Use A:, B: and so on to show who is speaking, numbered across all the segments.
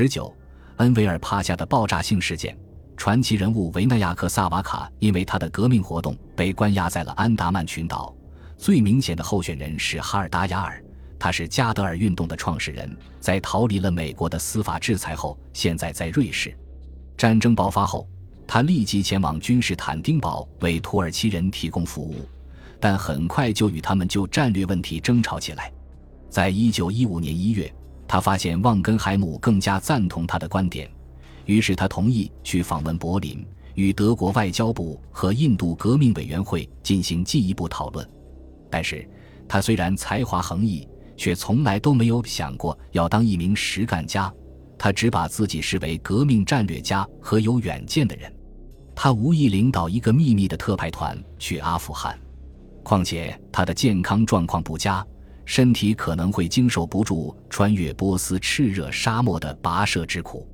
A: 十九，恩维尔帕夏的爆炸性事件。传奇人物维纳亚克·萨瓦卡因为他的革命活动被关押在了安达曼群岛。最明显的候选人是哈尔达雅尔，他是加德尔运动的创始人，在逃离了美国的司法制裁后，现在在瑞士。战争爆发后，他立即前往君士坦丁堡为土耳其人提供服务，但很快就与他们就战略问题争吵起来。在一九一五年一月，他发现旺根海姆更加赞同他的观点。于是他同意去访问柏林，与德国外交部和印度革命委员会进行进一步讨论。但是，他虽然才华横溢，却从来都没有想过要当一名实干家。他只把自己视为革命战略家和有远见的人。他无意领导一个秘密的特派团去阿富汗，况且他的健康状况不佳，身体可能会经受不住穿越波斯炽热沙漠的跋涉之苦。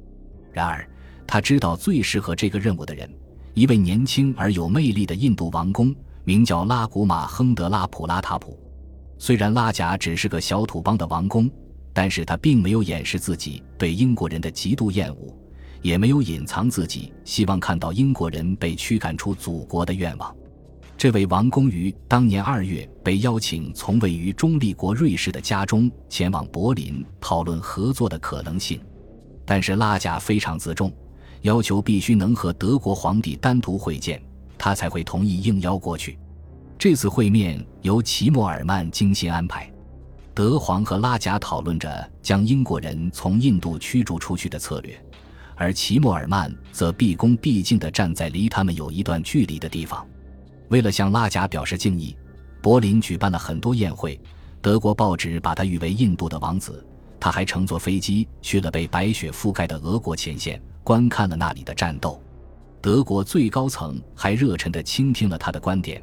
A: 然而，他知道最适合这个任务的人，一位年轻而有魅力的印度王公，名叫拉古马亨德拉普拉塔普。虽然拉贾只是个小土邦的王公，但是他并没有掩饰自己对英国人的极度厌恶，也没有隐藏自己希望看到英国人被驱赶出祖国的愿望。这位王公于当年二月被邀请从位于中立国瑞士的家中前往柏林讨论合作的可能性。但是拉贾非常自重，要求必须能和德国皇帝单独会见，他才会同意应邀过去。这次会面由齐默尔曼精心安排，德皇和拉贾讨论着将英国人从印度驱逐出去的策略，而齐默尔曼则毕恭毕敬地站在离他们有一段距离的地方。为了向拉贾表示敬意，柏林举办了很多宴会，德国报纸把他誉为印度的王子。他还乘坐飞机去了被白雪覆盖的俄国前线，观看了那里的战斗。德国最高层还热忱地倾听了他的观点，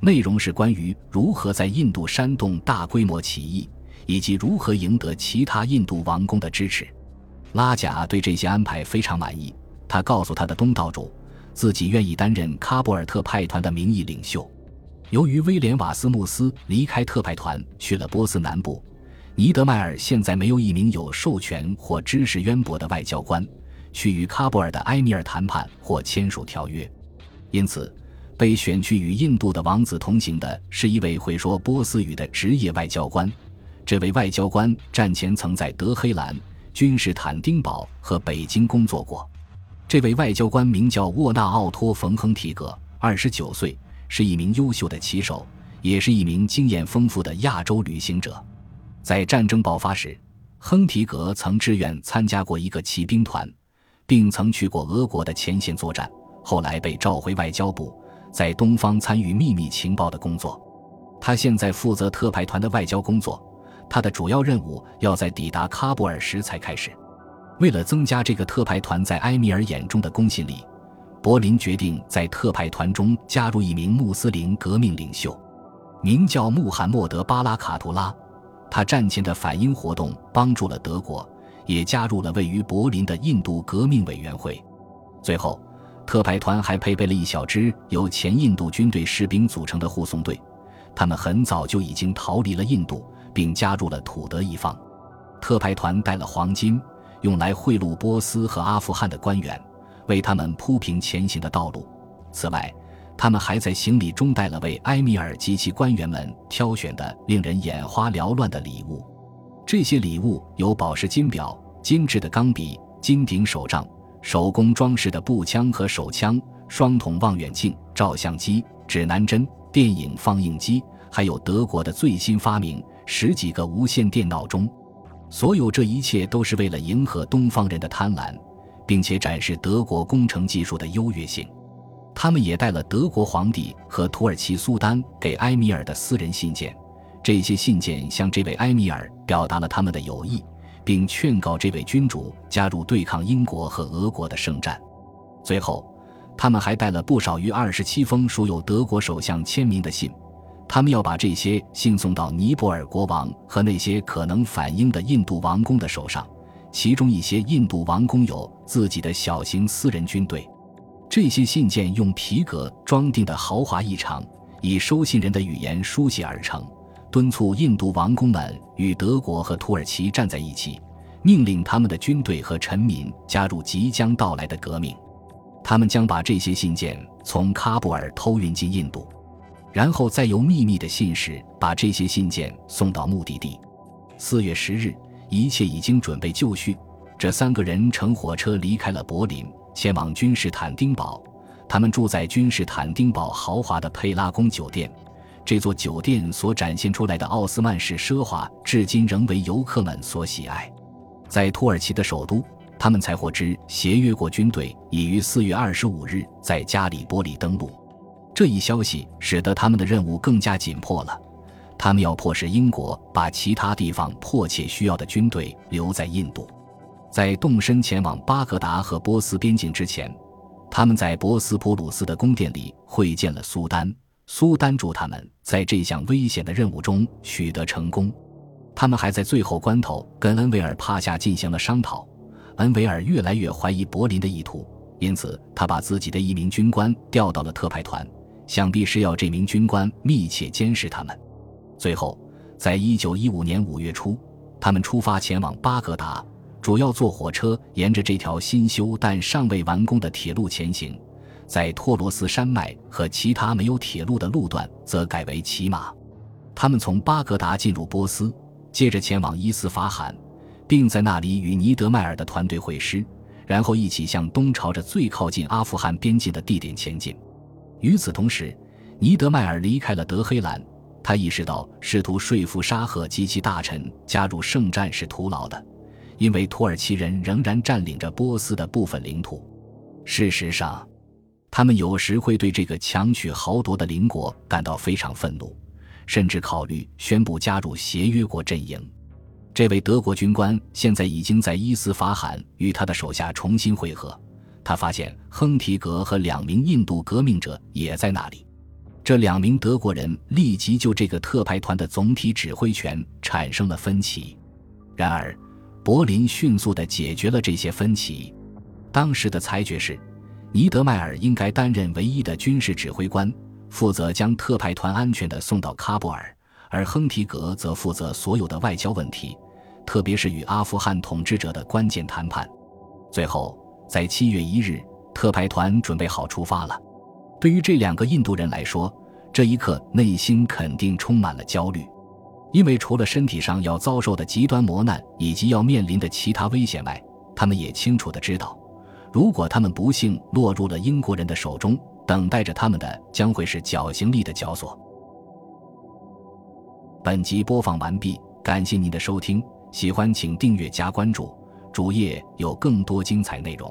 A: 内容是关于如何在印度煽动大规模起义，以及如何赢得其他印度王公的支持。拉贾对这些安排非常满意，他告诉他的东道主，自己愿意担任喀布尔特派团的名义领袖。由于威廉瓦斯穆斯离开特派团去了波斯南部。尼德迈尔现在没有一名有授权或知识渊博的外交官去与喀布尔的埃米尔谈判或签署条约，因此被选去与印度的王子同行的是一位会说波斯语的职业外交官。这位外交官战前曾在德黑兰、君士坦丁堡和北京工作过。这位外交官名叫沃纳奥托·冯亨提格，二十九岁，是一名优秀的骑手，也是一名经验丰富的亚洲旅行者。在战争爆发时，亨提格曾志愿参加过一个骑兵团，并曾去过俄国的前线作战。后来被召回外交部，在东方参与秘密情报的工作。他现在负责特派团的外交工作，他的主要任务要在抵达喀布尔时才开始。为了增加这个特派团在埃米尔眼中的公信力，柏林决定在特派团中加入一名穆斯林革命领袖，名叫穆罕默德·巴拉卡图拉。他战前的反英活动帮助了德国，也加入了位于柏林的印度革命委员会。最后，特派团还配备了一小支由前印度军队士兵组成的护送队，他们很早就已经逃离了印度，并加入了土德一方。特派团带了黄金，用来贿赂波斯和阿富汗的官员，为他们铺平前行的道路。此外，他们还在行李中带了为埃米尔及其官员们挑选的令人眼花缭乱的礼物，这些礼物有宝石金表、精致的钢笔、金顶手杖、手工装饰的步枪和手枪、双筒望远镜、照相机、指南针、电影放映机，还有德国的最新发明——十几个无线电闹钟。所有这一切都是为了迎合东方人的贪婪，并且展示德国工程技术的优越性。他们也带了德国皇帝和土耳其苏丹给埃米尔的私人信件，这些信件向这位埃米尔表达了他们的友谊，并劝告这位君主加入对抗英国和俄国的圣战。最后，他们还带了不少于二十七封属有德国首相签名的信，他们要把这些信送到尼泊尔国王和那些可能反映的印度王公的手上，其中一些印度王公有自己的小型私人军队。这些信件用皮革装订的豪华异常，以收信人的语言书写而成，敦促印度王公们与德国和土耳其站在一起，命令他们的军队和臣民加入即将到来的革命。他们将把这些信件从喀布尔偷运进印度，然后再由秘密的信使把这些信件送到目的地。四月十日，一切已经准备就绪。这三个人乘火车离开了柏林，前往君士坦丁堡。他们住在君士坦丁堡豪华的佩拉宫酒店。这座酒店所展现出来的奥斯曼式奢华，至今仍为游客们所喜爱。在土耳其的首都。他们才获知协约国军队已于四月二十五日在加里波利登陆，这一消息使得他们的任务更加紧迫了。他们要迫使英国把其他地方迫切需要的军队留在印度。在动身前往巴格达和波斯边境之前，他们在博斯普鲁斯的宫殿里会见了苏丹。苏丹祝他们在这项危险的任务中取得成功。他们还在最后关头跟恩维尔帕夏进行了商讨。恩维尔越来越怀疑柏林的意图，因此他把自己的一名军官调到了特派团，想必是要这名军官密切监视他们。最后，在一九一五年五月初，他们出发前往巴格达，主要坐火车沿着这条新修但尚未完工的铁路前行，在托罗斯山脉和其他没有铁路的路段则改为骑马。他们从巴格达进入波斯，接着前往伊斯法罕。并在那里与尼德迈尔的团队会师，然后一起向东朝着最靠近阿富汗边境的地点前进。与此同时，尼德迈尔离开了德黑兰。他意识到，试图说服沙赫及其大臣加入圣战是徒劳的，因为土耳其人仍然占领着波斯的部分领土。事实上，他们有时会对这个强取豪夺的邻国感到非常愤怒，甚至考虑宣布加入协约国阵营。这位德国军官现在已经在伊斯法罕与他的手下重新会合。他发现亨提格和两名印度革命者也在那里。这两名德国人立即就这个特派团的总体指挥权产生了分歧。然而，柏林迅速地解决了这些分歧。当时的裁决是，尼德迈尔应该担任唯一的军事指挥官，负责将特派团安全地送到喀布尔。而亨提格则负责所有的外交问题，特别是与阿富汗统治者的关键谈判。最后，在七月一日，特派团准备好出发了。对于这两个印度人来说，这一刻内心肯定充满了焦虑，因为除了身体上要遭受的极端磨难以及要面临的其他危险外，他们也清楚的知道，如果他们不幸落入了英国人的手中，等待着他们的将会是绞刑力的绞索。本集播放完毕，感谢您的收听，喜欢请订阅加关注，主页有更多精彩内容。